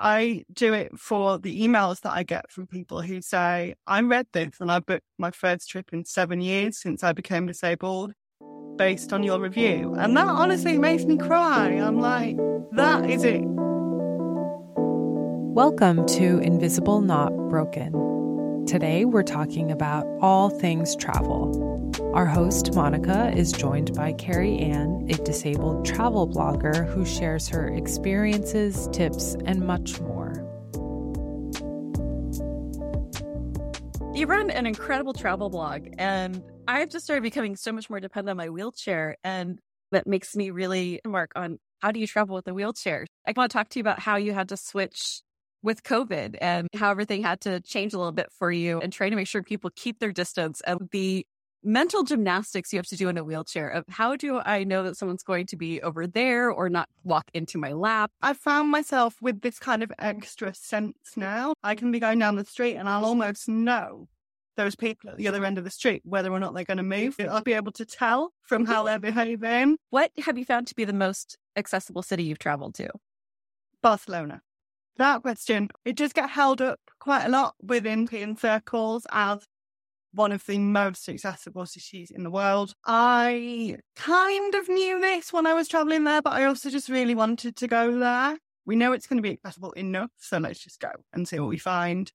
I do it for the emails that I get from people who say, I read this and I booked my first trip in seven years since I became disabled based on your review. And that honestly makes me cry. I'm like, that is it. Welcome to Invisible Not Broken. Today we're talking about all things travel. Our host, Monica, is joined by Carrie Ann, a disabled travel blogger who shares her experiences, tips, and much more. You run an incredible travel blog, and I've just started becoming so much more dependent on my wheelchair. And that makes me really mark on how do you travel with a wheelchair? I want to talk to you about how you had to switch with COVID and how everything had to change a little bit for you and trying to make sure people keep their distance and the mental gymnastics you have to do in a wheelchair of how do I know that someone's going to be over there or not walk into my lap? I found myself with this kind of mm. extra sense now. I can be going down the street and I'll almost know those people at the other end of the street, whether or not they're going to move. I'll be able to tell from how they're behaving. What have you found to be the most accessible city you've traveled to? Barcelona. That question, it does get held up quite a lot within European circles as one of the most accessible cities in the world. I kind of knew this when I was traveling there, but I also just really wanted to go there. We know it's going to be accessible enough, so let's just go and see what we find.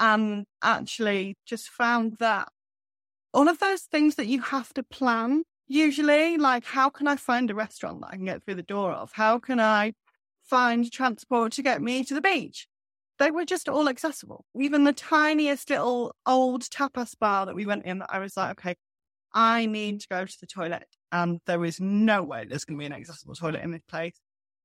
And actually, just found that all of those things that you have to plan usually, like how can I find a restaurant that I can get through the door of? How can I find transport to get me to the beach? they were just all accessible. Even the tiniest little old tapas bar that we went in, that I was like, okay, I need to go to the toilet. And there is no way there's going to be an accessible toilet in this place.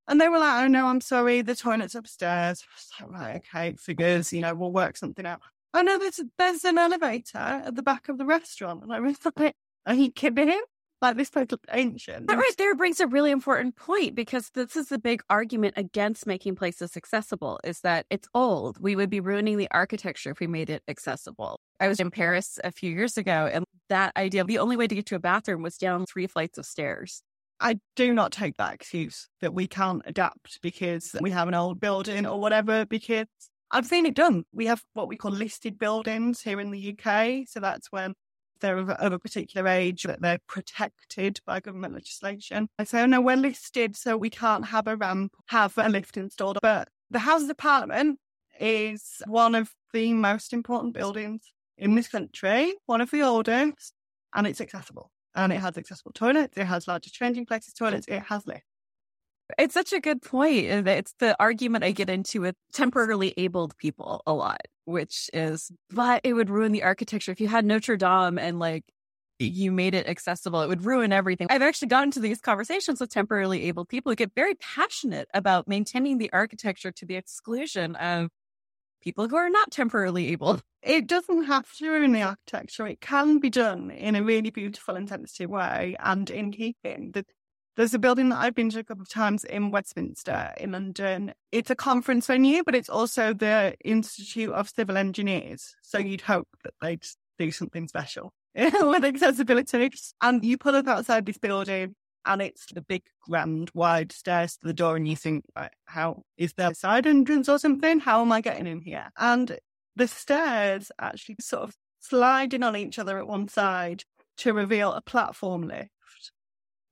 And they were like, oh no, I'm sorry, the toilet's upstairs. I was like, right, okay, figures, you know, we'll work something out. Oh no, there's, there's an elevator at the back of the restaurant. And I was like, are you kidding? Like this looks ancient. That right there brings a really important point because this is the big argument against making places accessible is that it's old. We would be ruining the architecture if we made it accessible. I was in Paris a few years ago and that idea, the only way to get to a bathroom was down three flights of stairs. I do not take that excuse that we can't adapt because we have an old building or whatever, because I've seen it done. We have what we call listed buildings here in the UK. So that's when they're of, of, a particular age, that they're protected by government legislation. I say, oh no, we're listed, so we can't have a ramp, have a lift installed. But the Houses of Parliament is one of the most important buildings in this country, one of the oldest, and it's accessible. And it has accessible toilets, it has larger changing places toilets, it has lifts. It's such a good point. It's the argument I get into with temporarily abled people a lot, which is, but it would ruin the architecture. If you had Notre Dame and like you made it accessible, it would ruin everything. I've actually gotten to these conversations with temporarily abled people who get very passionate about maintaining the architecture to the exclusion of people who are not temporarily able. It doesn't have to ruin the architecture. It can be done in a really beautiful and sensitive way and in keeping. The there's a building that I've been to a couple of times in Westminster in London. It's a conference venue, but it's also the Institute of Civil Engineers. So you'd hope that they'd do something special with accessibility. And you pull up outside this building and it's the big, grand, wide stairs to the door, and you think, right, how is there a side entrance or something? How am I getting in here? And the stairs actually sort of sliding on each other at one side to reveal a platform lift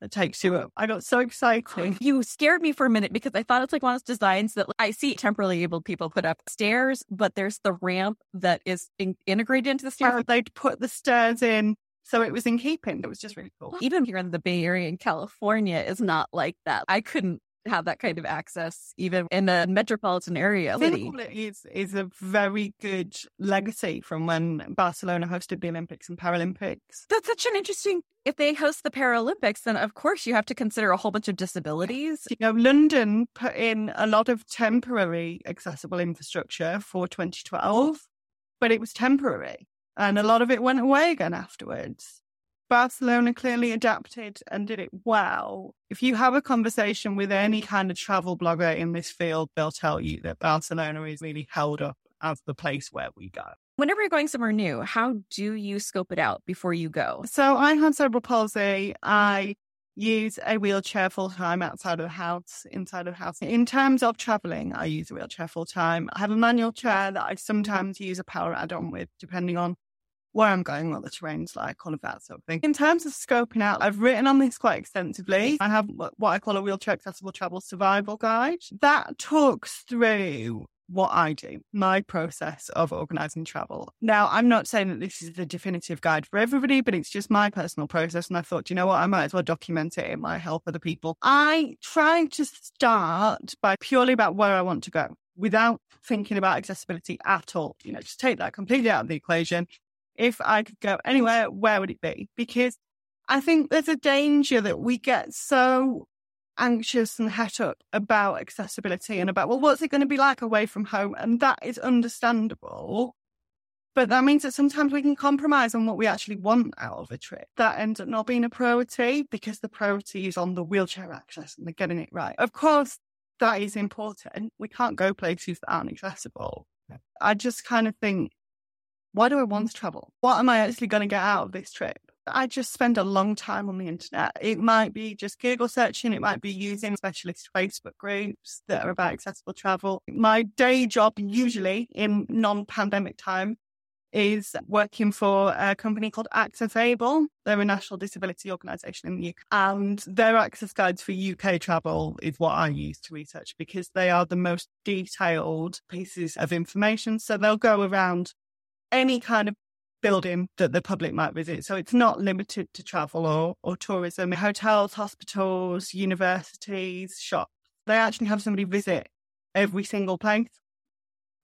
that takes you up. I got so excited. You scared me for a minute because I thought it's like one of those designs that I see temporarily able people put up stairs, but there's the ramp that is in- integrated into the stairs. They'd put the stairs in. So it was in keeping. It was just really cool. Even here in the Bay Area in California is not like that. I couldn't have that kind of access even in a metropolitan area. City. Is, is a very good legacy from when Barcelona hosted the Olympics and Paralympics. That's such an interesting. If they host the Paralympics, then of course you have to consider a whole bunch of disabilities. You know, London put in a lot of temporary accessible infrastructure for 2012, but it was temporary. And a lot of it went away again afterwards. Barcelona clearly adapted and did it well. If you have a conversation with any kind of travel blogger in this field, they'll tell you that Barcelona is really held up as the place where we go. Whenever you're going somewhere new, how do you scope it out before you go? So I had cerebral palsy. I use a wheelchair full time outside of the house, inside of the house. In terms of traveling, I use a wheelchair full time. I have a manual chair that I sometimes use a power add on with, depending on where I'm going, what the terrain's like, all of that sort of thing. In terms of scoping out, I've written on this quite extensively. I have what I call a wheelchair accessible travel survival guide that talks through what I do, my process of organizing travel. Now, I'm not saying that this is the definitive guide for everybody, but it's just my personal process. And I thought, you know what, I might as well document it. It might help other people. I try to start by purely about where I want to go without thinking about accessibility at all. You know, just take that completely out of the equation. If I could go anywhere, where would it be? Because I think there's a danger that we get so anxious and het up about accessibility and about, well, what's it going to be like away from home? And that is understandable. But that means that sometimes we can compromise on what we actually want out of a trip. That ends up not being a priority because the priority is on the wheelchair access and the getting it right. Of course, that is important. We can't go places that aren't accessible. I just kind of think, why do I want mm-hmm. to travel? What am I actually going to get out of this trip? I just spend a long time on the internet. It might be just Google searching, it might be using specialist Facebook groups that are about accessible travel. My day job, usually in non pandemic time, is working for a company called Accessable. They're a national disability organisation in the UK. And their access guides for UK travel is what I use to research because they are the most detailed pieces of information. So they'll go around any kind of building that the public might visit. So it's not limited to travel or, or tourism. Hotels, hospitals, universities, shops. They actually have somebody visit every single place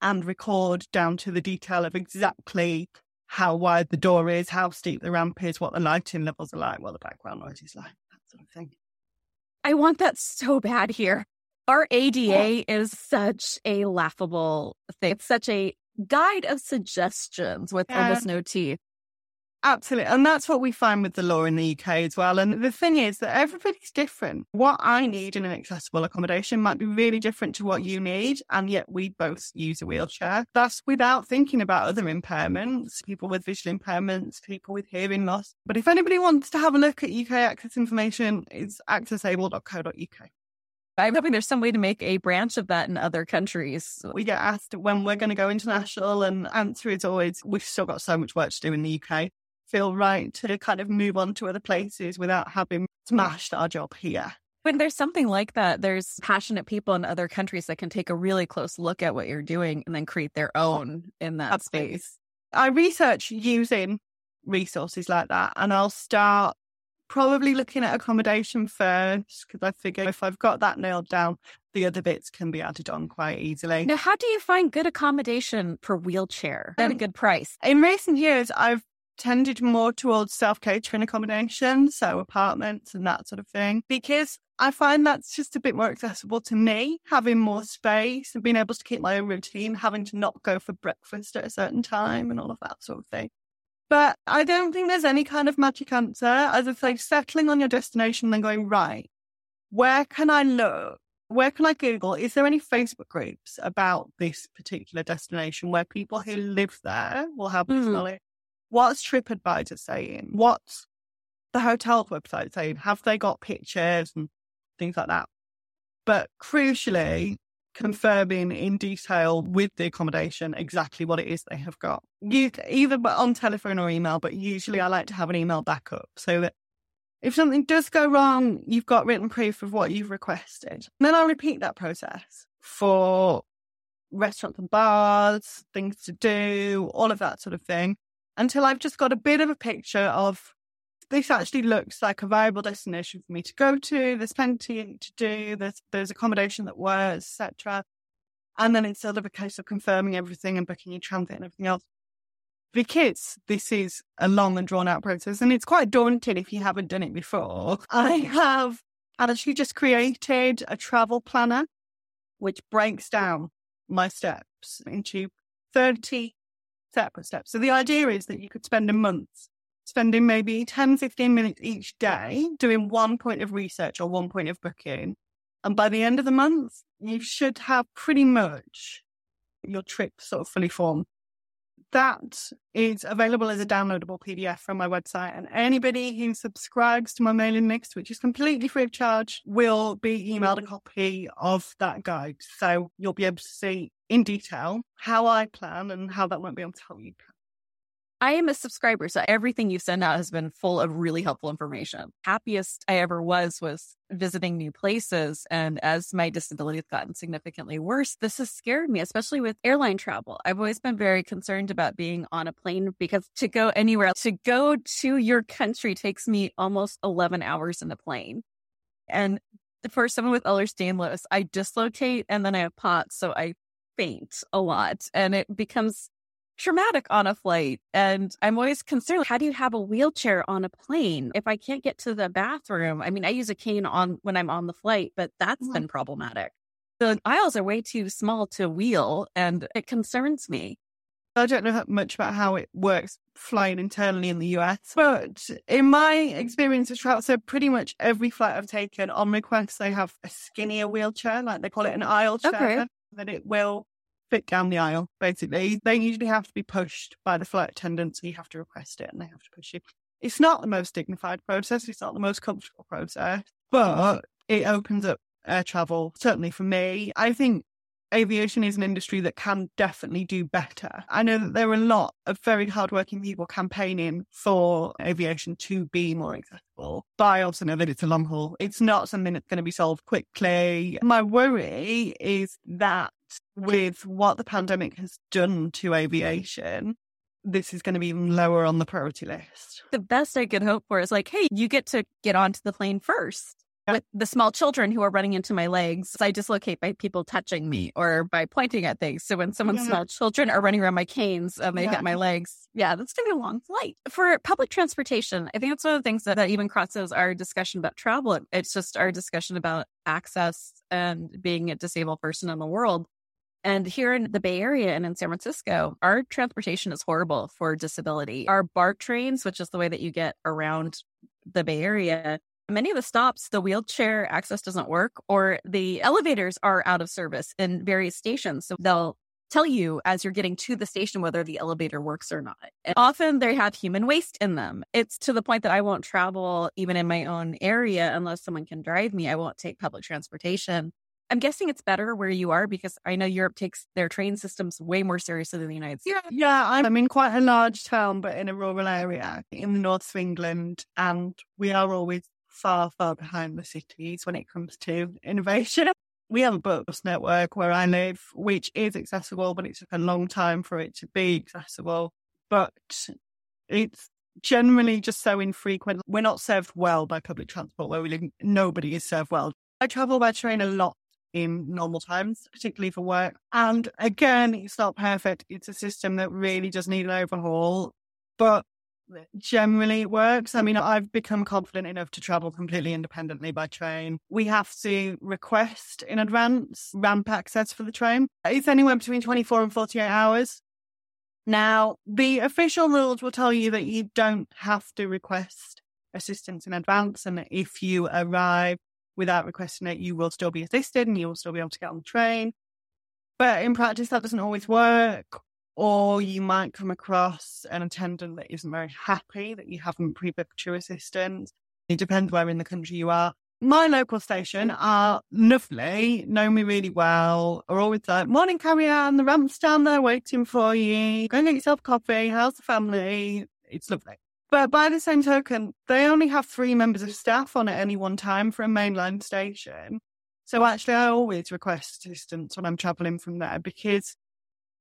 and record down to the detail of exactly how wide the door is, how steep the ramp is, what the lighting levels are like, what the background noise is like, that sort of thing. I want that so bad here. Our ADA is such a laughable thing. It's such a guide of suggestions with yeah. almost no teeth. Absolutely. And that's what we find with the law in the UK as well. And the thing is that everybody's different. What I need in an accessible accommodation might be really different to what you need. And yet we both use a wheelchair. That's without thinking about other impairments, people with visual impairments, people with hearing loss. But if anybody wants to have a look at UK access information, it's accessable.co.uk. I'm hoping there's some way to make a branch of that in other countries. We get asked when we're going to go international, and answer is always we've still got so much work to do in the UK. Feel right to kind of move on to other places without having smashed our job here. When there's something like that, there's passionate people in other countries that can take a really close look at what you're doing and then create their own in that Absolutely. space. I research using resources like that, and I'll start probably looking at accommodation first because I figure if I've got that nailed down, the other bits can be added on quite easily. Now, how do you find good accommodation for wheelchair at a um, good price? In recent years, I've tended more towards self catering accommodation, so apartments and that sort of thing, because I find that's just a bit more accessible to me, having more space and being able to keep my own routine, having to not go for breakfast at a certain time and all of that sort of thing. But I don't think there's any kind of magic answer. As I say, settling on your destination and then going, right, where can I look? Where can I Google? Is there any Facebook groups about this particular destination where people who live there will have this mm. knowledge? What's TripAdvisor saying? What's the hotel website saying? Have they got pictures and things like that? But crucially, confirming in detail with the accommodation exactly what it is they have got. Either on telephone or email, but usually I like to have an email backup so that if something does go wrong, you've got written proof of what you've requested. And then I'll repeat that process for restaurants and bars, things to do, all of that sort of thing, until I've just got a bit of a picture of this actually looks like a viable destination for me to go to. There's plenty to do. There's there's accommodation that works, etc. And then it's sort of a case of confirming everything and booking your transit and everything else. Because this is a long and drawn out process, and it's quite daunting if you haven't done it before. I have actually just created a travel planner which breaks down my steps into 30 separate steps. So the idea is that you could spend a month spending maybe 10, 15 minutes each day doing one point of research or one point of booking. And by the end of the month, you should have pretty much your trip sort of fully formed. that is available as a downloadable PDF from my website. And anybody who subscribes to my mailing list, which is completely free of charge, will be emailed a mm-hmm. copy of that guide. So you'll be able to see in detail how I plan and how that won't be able to help you plan. I am a subscriber, so everything you send out has been full of really helpful information. Happiest I ever was was visiting new places. And as my disability has gotten significantly worse, this has scared me, especially with airline travel. I've always been very concerned about being on a plane because to go anywhere, to go to your country takes me almost 11 hours in a plane. And for someone with Ehlers-Danlos, I dislocate and then I have POTS. So I faint a lot and it becomes traumatic on a flight. And I'm always concerned how do you have a wheelchair on a plane if I can't get to the bathroom? I mean, I use a cane on when I'm on the flight, but that's mm-hmm. been problematic. The aisles are way too small to wheel, and it concerns me. I don't know much about how it works flying internally in the US, but in my experience of travel, so pretty much every flight I've taken on request, they have a skinnier wheelchair, like they call it an aisle chair, okay. that it will fit down the aisle, basically. They usually have to be pushed by the flight attendant, so you have to request it and they have to push you. It's not the most dignified process, it's not the most comfortable process, but it opens up air travel, certainly for me. I think aviation is an industry that can definitely do better. I know that there are a lot of very hardworking people campaigning for aviation to be more accessible. But I also know that it's a long haul. It's not something that's going to be solved quickly. My worry is that with what the pandemic has done to aviation, this is going to be even lower on the priority list. The best I could hope for is like, hey, you get to get onto the plane first. Yeah. With the small children who are running into my legs, I dislocate by people touching me or by pointing at things. So when someone's yeah. small children are running around my canes, um, they yeah. hit my legs. Yeah, that's going to be a long flight. For public transportation, I think that's one of the things that, that even crosses our discussion about travel. It's just our discussion about access and being a disabled person in the world. And here in the Bay Area and in San Francisco, our transportation is horrible for disability. Our BART trains, which is the way that you get around the Bay Area, many of the stops, the wheelchair access doesn't work or the elevators are out of service in various stations. So they'll tell you as you're getting to the station whether the elevator works or not. And often they have human waste in them. It's to the point that I won't travel even in my own area unless someone can drive me. I won't take public transportation I'm guessing it's better where you are because I know Europe takes their train systems way more seriously than the United States. Yeah, yeah. I'm in quite a large town, but in a rural area in the north of England, and we are always far, far behind the cities when it comes to innovation. We have a bus network where I live, which is accessible, but it took a long time for it to be accessible. But it's generally just so infrequent. We're not served well by public transport where we live. Nobody is served well. I travel by train a lot in normal times, particularly for work. And again, it's not perfect. It's a system that really does need an overhaul, but generally it works. I mean, I've become confident enough to travel completely independently by train. We have to request in advance ramp access for the train. It's anywhere between 24 and 48 hours. Now, the official rules will tell you that you don't have to request assistance in advance. And if you arrive without requesting it, you will still be assisted and you will still be able to get on the train. But in practice, that doesn't always work. Or you might come across an attendant that isn't very happy that you haven't pre booked your assistance. It depends where in the country you are. My local station are lovely, know me really well, are always like, morning, Carrie Ann, the ramp's down there waiting for you. Go and get yourself coffee. How's the family? It's lovely. But by the same token, they only have three members of staff on at any one time for a mainline station. So actually, I always request assistance when I'm traveling from there because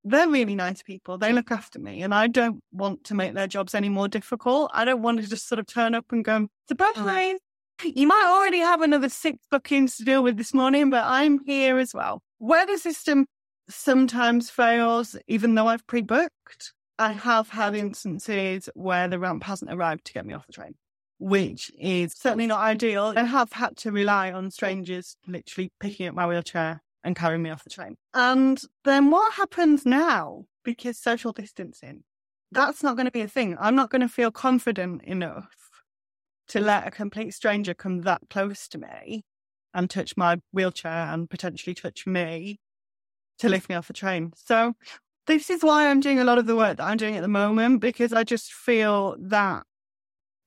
they're really nice people. They look after me, and I don't want to make their jobs any more difficult. I don't want to just sort of turn up and go, surprise, you might already have another six bookings to deal with this morning, but I'm here as well. Where the system sometimes fails, even though I've pre booked, I have had instances where the ramp hasn't arrived to get me off the train, which is certainly not ideal. I have had to rely on strangers literally picking up my wheelchair and carrying me off the train. And then what happens now? Because social distancing, that's not going to be a thing. I'm not going to feel confident enough to let a complete stranger come that close to me and touch my wheelchair and potentially touch me to lift me off the train. So this is why I'm doing a lot of the work that I'm doing at the moment because I just feel that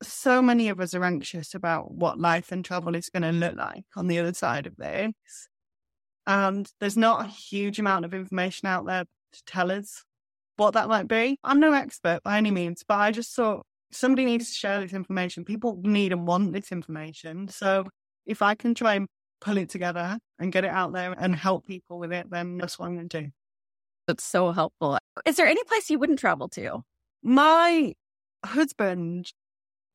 so many of us are anxious about what life and travel is going to look like on the other side of this. And there's not a huge amount of information out there to tell us what that might be. I'm no expert by any means, but I just thought somebody needs to share this information. People need and want this information. So if I can try and pull it together and get it out there and help people with it, then that's what I'm going to do. That's so helpful. Is there any place you wouldn't travel to? My husband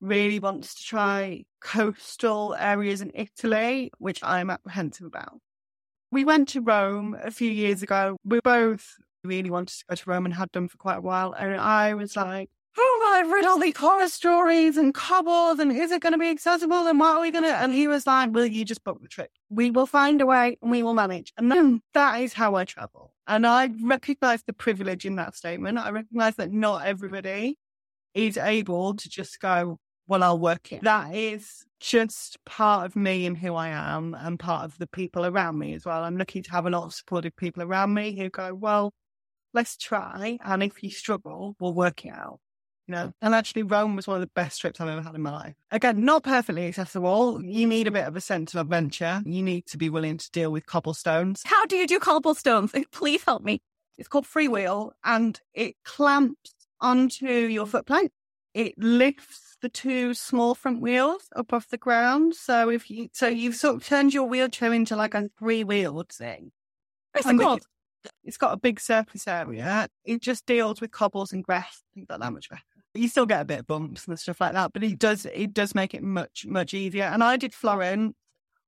really wants to try coastal areas in Italy, which I'm apprehensive about. We went to Rome a few years ago. We both really wanted to go to Rome and had done for quite a while. And I was like, oh, I've read all these horror stories and cobbles, and is it going to be accessible? And what are we going to? And he was like, will you just book the trip? We will find a way and we will manage. And then that is how I travel. And I recognize the privilege in that statement. I recognize that not everybody is able to just go, well, I'll work it. That is just part of me and who I am and part of the people around me as well. I'm lucky to have a lot of supportive people around me who go, well, let's try. And if you struggle, we'll work it out. You know, and actually Rome was one of the best trips I've ever had in my life. Again, not perfectly accessible. You need a bit of a sense of adventure. You need to be willing to deal with cobblestones. How do you do cobblestones? Please help me. It's called freewheel and it clamps onto your foot plate. It lifts the two small front wheels up off the ground. So if you so you've sort of turned your wheelchair into like a three wheeled thing. It's, it's got a big surface area. It just deals with cobbles and grass. I think that that much better. You still get a bit of bumps and stuff like that, but it does it does make it much much easier. And I did Florence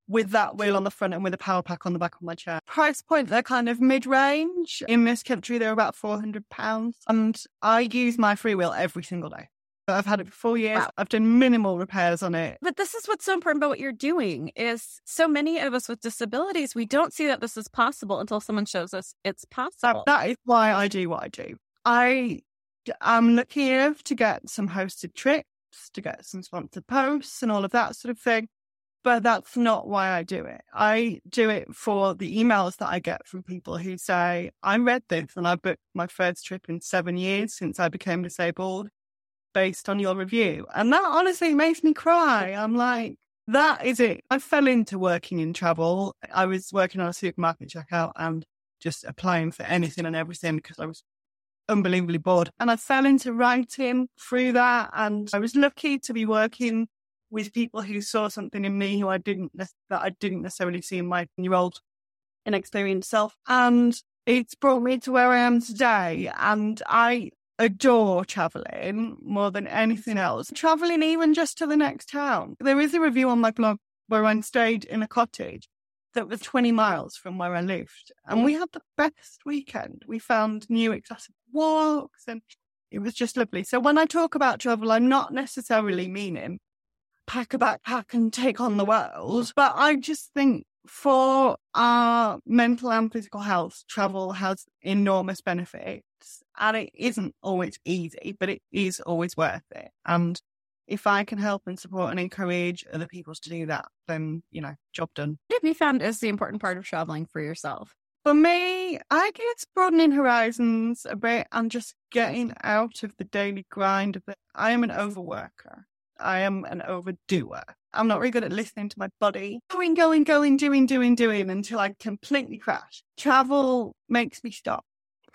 with that wheel on the front and with a power pack on the back of my chair. Price point, they're kind of mid range. In this country, they're about £400. And I use my freewheel every single day. I've had it for four years. Wow. I've done minimal repairs on it. But this is what's so important about what you're doing is so many of us with disabilities, we don't see that this is possible until someone shows us it's possible. that, that is why I do what I do. I am lucky enough to get some hosted trips, to get some sponsored posts and all of that sort of thing. But that's not why I do it. I do it for the emails that I get from people who say, I read this and I booked my first trip in seven years since I became disabled based on your review. And that honestly makes me cry. I'm like, that is it. I fell into working in travel. I was working on a supermarket checkout and just applying for anything and everything because I was unbelievably bored. And I fell into writing through that. And I was lucky to be working with people who saw something in me who I didn't, that I didn't necessarily see in my year old inexperienced self. And it's brought me to where I am today. And I adore traveling more than anything else. Traveling even just to the next town. There is a review on my blog where I stayed in a cottage that was 20 miles from where I lived. And we had the best weekend. We found new accessible walks and it was just lovely. So when I talk about travel, I'm not necessarily meaning pack a backpack and take on the world, but I just think for our mental and physical health, travel has enormous benefits and it isn't always easy, but it is always worth it. And if I can help and support and encourage other people to do that, then, you know, job done. What have you found is the important part of traveling for yourself? For me, I guess broadening horizons a bit and just getting out of the daily grind of it. I am an overworker. I am an overdoer. I'm not really good at listening to my body. Going, going, going, doing, doing, doing until I completely crash. Travel makes me stop.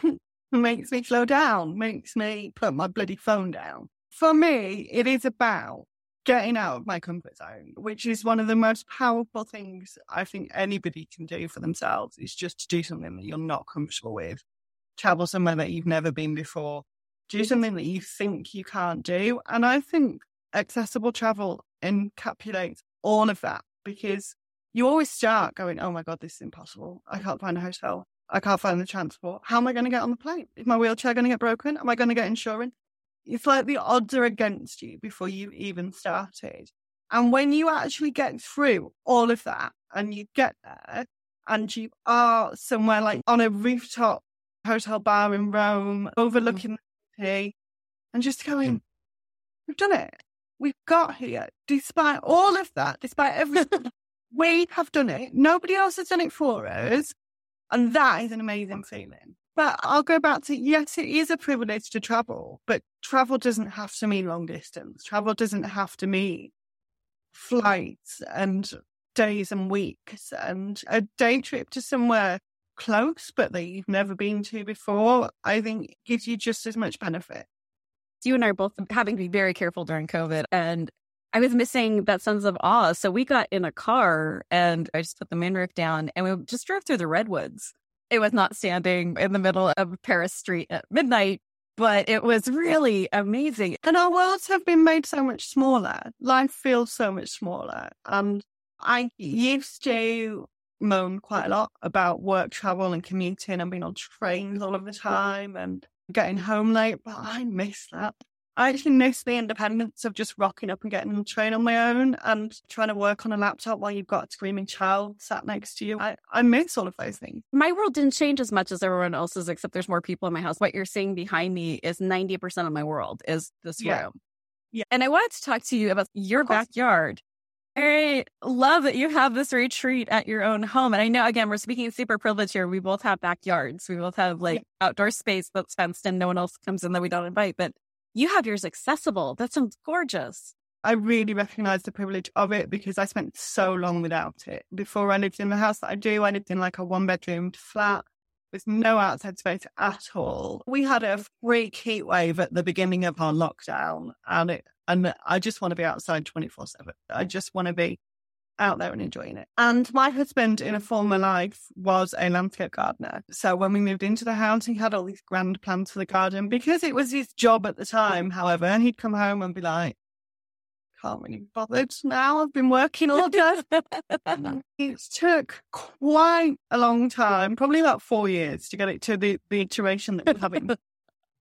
makes me slow down, makes me put my bloody phone down. For me, it is about getting out of my comfort zone, which is one of the most powerful things I think anybody can do for themselves is just to do something that you're not comfortable with. Travel somewhere that you've never been before. Do mm-hmm. something that you think you can't do. And I think accessible travel encapsulates all of that because you always start going, oh my God, this is impossible. I can't find a hotel. I can't find the transport. How am I going to get on the plane? Is my wheelchair going to get broken? Am I going to get insurance? It's like the odds are against you before you even started. And when you actually get through all of that and you get there and you are somewhere like on a rooftop hotel bar in Rome, mm-hmm. overlooking the city, and just going, mm. we've done it. We've got here. Despite all of that, despite everything, we have done it. Nobody else has done it for us. And that is an amazing feeling. But I'll go back to yes, it is a privilege to travel, but travel doesn't have to mean long distance. Travel doesn't have to mean flights and days and weeks and a day trip to somewhere close but that you've never been to before, I think gives you just as much benefit. You and I are both having to be very careful during COVID and I was missing that sense of awe. So we got in a car and I just put the main roof down and we just drove through the redwoods. It was not standing in the middle of Paris Street at midnight, but it was really amazing. And our worlds have been made so much smaller. Life feels so much smaller. And I used to moan quite a lot about work travel and commuting and being on trains all of the time and getting home late, but I miss that. I actually miss the independence of just rocking up and getting on the train on my own and trying to work on a laptop while you've got a screaming child sat next to you. I, I miss all of those things. My world didn't change as much as everyone else's, except there's more people in my house. What you're seeing behind me is 90% of my world is this Yeah. room. Yeah. And I wanted to talk to you about your backyard. I love that you have this retreat at your own home. And I know, again, we're speaking super privilege here. We both have backyards. We both have like outdoor space that's fenced and No one else comes in that we don't invite, but you have yours accessible. That sounds gorgeous. I really recognize the privilege of it because I spent so long without it. Before I lived in the house that I do, I lived in like a one bedroom flat with no outside space at all. We had a freak heat wave at the beginning of our lockdown and it and I just want to be outside 24 7. I just want to be out there and enjoying it. And my husband in a former life was a landscape gardener. So when we moved into the house, he had all these grand plans for the garden because it was his job at the time. However, And he'd come home and be like, can't really be bothered now. I've been working all day. it took quite a long time, probably about four years to get it to the, the iteration that we're having.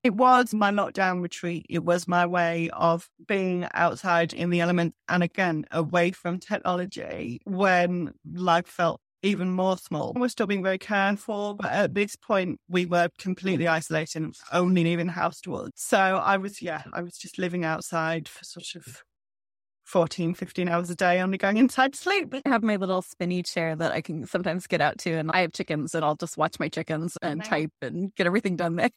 It was my lockdown retreat. It was my way of being outside in the element and again, away from technology when life felt even more small. We're still being very careful, but at this point, we were completely isolated and only leaving the house to us. So I was, yeah, I was just living outside for sort of 14, 15 hours a day, only going inside to sleep. I have my little spinny chair that I can sometimes get out to, and I have chickens, and I'll just watch my chickens and type and get everything done there.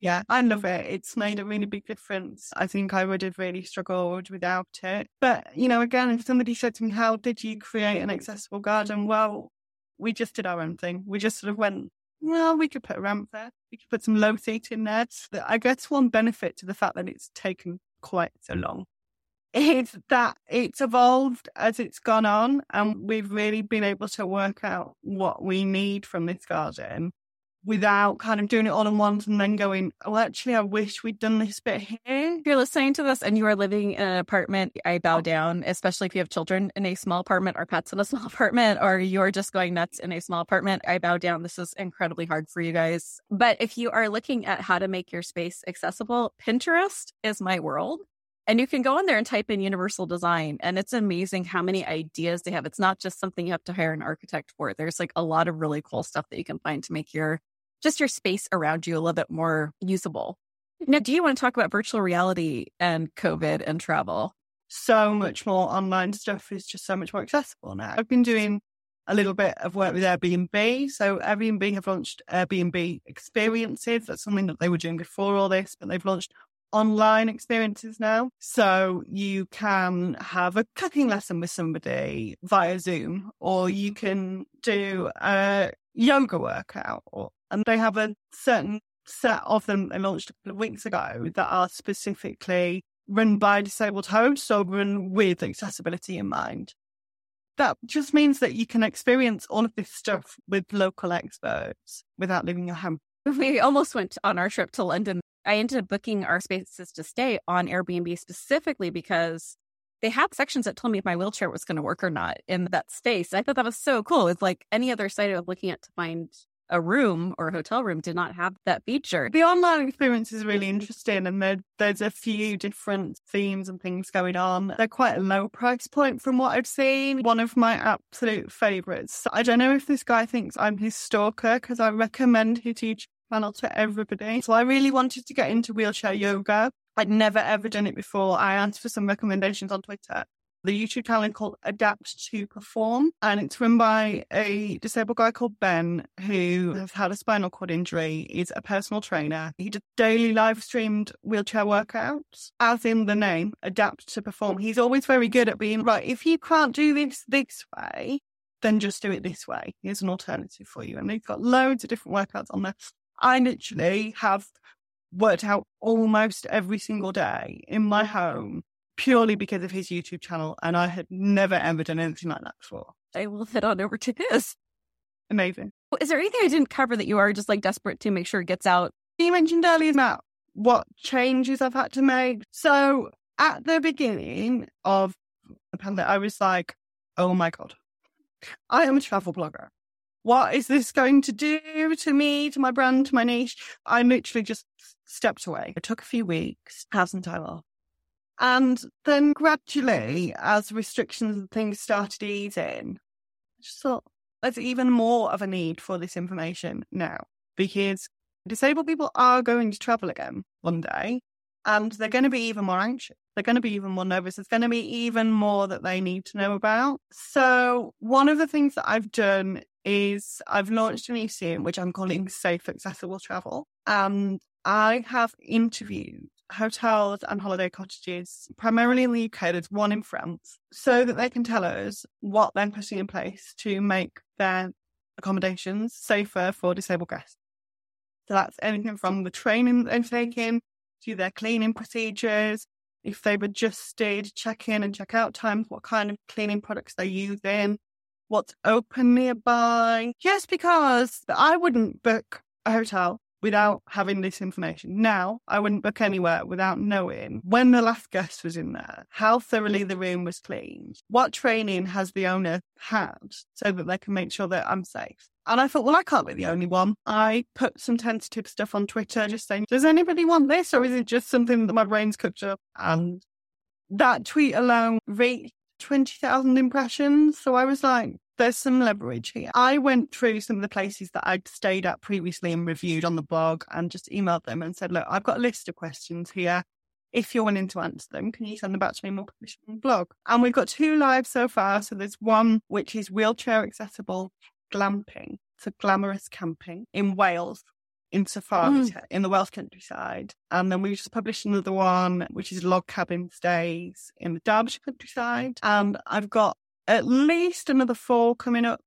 Yeah, I love it. It's made a really big difference. I think I would have really struggled without it. But, you know, again, if somebody said to me, How did you create an accessible garden? Well, we just did our own thing. We just sort of went, Well, we could put a ramp there. We could put some low seat in there. I guess one benefit to the fact that it's taken quite so long is that it's evolved as it's gone on, and we've really been able to work out what we need from this garden without kind of doing it all in once and then going, oh, actually, I wish we'd done this bit here. If you're listening to this and you are living in an apartment, I bow oh. down, especially if you have children in a small apartment or pets in a small apartment, or you're just going nuts in a small apartment. I bow down. This is incredibly hard for you guys. But if you are looking at how to make your space accessible, Pinterest is my world. And you can go on there and type in universal design. And it's amazing how many ideas they have. It's not just something you have to hire an architect for. There's like a lot of really cool stuff that you can find to make your just your space around you a little bit more usable. Mm-hmm. Now, do you want to talk about virtual reality and COVID and travel? So much more online stuff is just so much more accessible now. I've been doing a little bit of work with Airbnb. So Airbnb have launched Airbnb experiences. That's something that they were doing before all this, but they've launched online experiences now. So you can have a cooking lesson with somebody via Zoom, or you can do a yoga workout, or, and they have a certain set of them they launched a couple of weeks ago that are specifically run by disabled hosts or run with accessibility in mind. That just means that you can experience all of this stuff with local experts without leaving your home. We almost went on our trip to London. I ended up booking our spaces to stay on Airbnb specifically because they had sections that told me if my wheelchair was going to work or not in that space. I thought that was so cool. It's like any other site I was looking at to find a room or a hotel room did not have that feature. The online experience is really mm-hmm. interesting, and there, there's a few different themes and things going on. They're quite a low price point from what I've seen. One of my absolute favourites. I don't know if this guy thinks I'm his stalker because I recommend his YouTube channel to everybody. So I really wanted to get into wheelchair yoga. I'd never ever done it before. I asked for some recommendations on Twitter. The YouTube channel called Adapt to Perform, and it's run by a disabled guy called Ben who has had a spinal cord injury. He's a personal trainer. He does daily live streamed wheelchair workouts, as in the name, Adapt to Perform. He's always very good at being right. If you can't do this this way, then just do it this way. Here's an alternative for you. And they've got loads of different workouts on there. I literally have worked out almost every single day in my home purely because of his YouTube channel. And I had never ever done anything like that before. I will head on over to his. Amazing. Is there anything I didn't cover that you are just like desperate to make sure it gets out? You mentioned earlier about what changes I've had to make. So at the beginning of the pandemic, I was like, oh my God, I am a travel blogger. What is this going to do to me, to my brand, to my niche? I literally just stepped away. It took a few weeks, had some time off. And then gradually, as restrictions and things started easing, I just thought there's even more of a need for this information now because disabled people are going to travel again one day and they're going to be even more anxious. They're going to be even more nervous. There's going to be even more that they need to know about. So, one of the things that I've done is I've launched an series, which I'm calling Safe Accessible Travel. And I have interviewed hotels and holiday cottages, primarily in the UK. There's one in France, so that they can tell us what they're putting in place to make their accommodations safer for disabled guests. So that's anything from the training they're taking to their cleaning procedures, if they've adjusted check in and check out times, what kind of cleaning products they're using, what's open nearby. Just because I wouldn't book a hotel without having this information. Now, I wouldn't book anywhere without knowing when the last guest was in there, how thoroughly the room was cleaned, what training has the owner had so that they can make sure that I'm safe. And I thought, well, I can't be the only one. I put some tentative stuff on Twitter just saying, does anybody want this? Or is it just something that my brain's cooked up? And that tweet alone reached 20,000 impressions. So I was like, there's some leverage here. I went through some of the places that I'd stayed at previously and reviewed on the blog and just emailed them and said, look, I've got a list of questions here. If you're willing to answer them, can you send them back to me more them on the blog? And we've got two live so far. So there's one which is wheelchair accessible glamping. So glamorous camping in Wales in safari mm. in the Welsh countryside. And then we just published another one, which is log cabin stays in the Derbyshire countryside. And I've got at least another four coming up.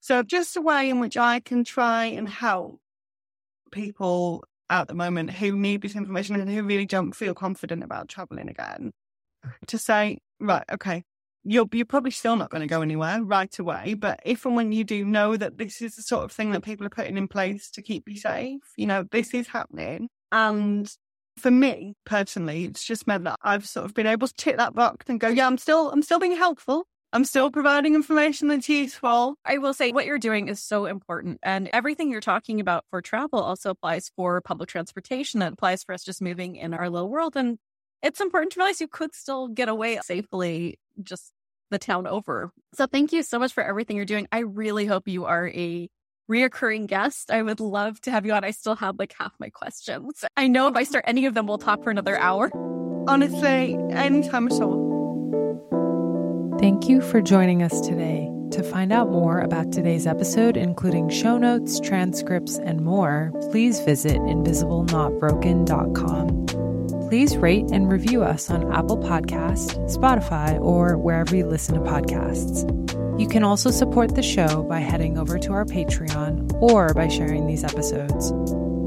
So just a way in which I can try and help people at the moment who need this information and who really don't feel confident about traveling again to say, right, okay, you're, you're probably still not going to go anywhere right away. But if and when you do know that this is the sort of thing that people are putting in place to keep you safe, you know, this is happening. And for me personally, it's just meant that I've sort of been able to tick that box and go, yeah, I'm still, I'm still being helpful. I'm still providing information that's useful. I will say what you're doing is so important. And everything you're talking about for travel also applies for public transportation. It applies for us just moving in our little world. And it's important to realize you could still get away safely just the town over. So thank you so much for everything you're doing. I really hope you are a reoccurring guest. I would love to have you on. I still have like half my questions. I know if I start any of them, we'll talk for another hour. Honestly, anytime at all. Thank you for joining us today. To find out more about today's episode, including show notes, transcripts, and more, please visit invisible.notbroken.com. Please rate and review us on Apple Podcast, Spotify, or wherever you listen to podcasts. You can also support the show by heading over to our Patreon or by sharing these episodes.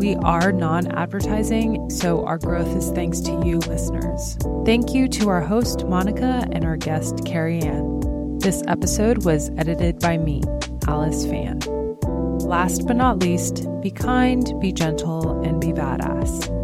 We are non advertising, so our growth is thanks to you, listeners. Thank you to our host, Monica, and our guest, Carrie Ann. This episode was edited by me, Alice Fan. Last but not least, be kind, be gentle, and be badass.